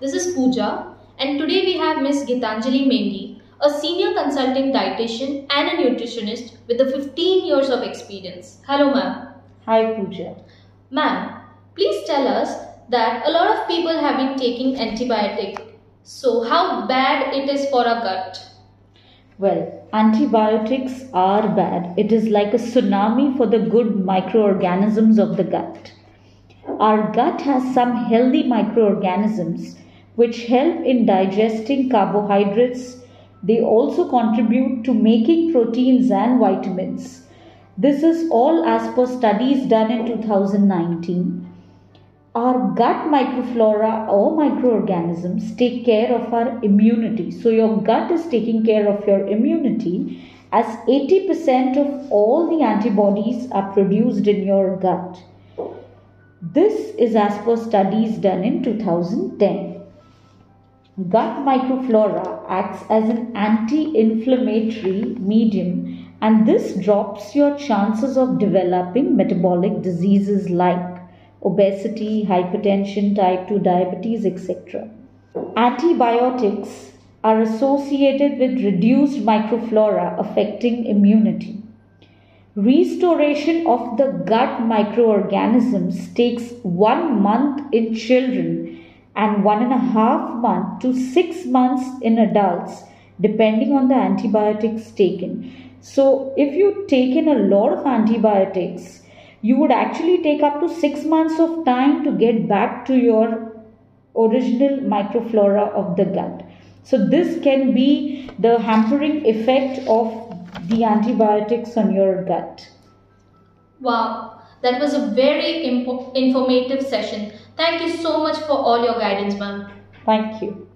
This is Pooja, and today we have Miss Gitanjali Mendi, a senior consulting dietitian and a nutritionist with a 15 years of experience. Hello, ma'am. Hi, Pooja. Ma'am, please tell us that a lot of people have been taking antibiotic. So, how bad it is for our gut? Well, antibiotics are bad. It is like a tsunami for the good microorganisms of the gut. Our gut has some healthy microorganisms which help in digesting carbohydrates. They also contribute to making proteins and vitamins. This is all as per studies done in 2019. Our gut microflora or microorganisms take care of our immunity. So, your gut is taking care of your immunity as 80% of all the antibodies are produced in your gut. This is as per studies done in 2010. Gut microflora acts as an anti inflammatory medium, and this drops your chances of developing metabolic diseases like obesity, hypertension, type 2 diabetes, etc. Antibiotics are associated with reduced microflora affecting immunity. Restoration of the gut microorganisms takes one month in children and one and a half month to six months in adults depending on the antibiotics taken. So if you take in a lot of antibiotics you would actually take up to six months of time to get back to your original microflora of the gut. So this can be the hampering effect of the antibiotics on your gut. Wow, that was a very informative session. Thank you so much for all your guidance, ma'am. thank you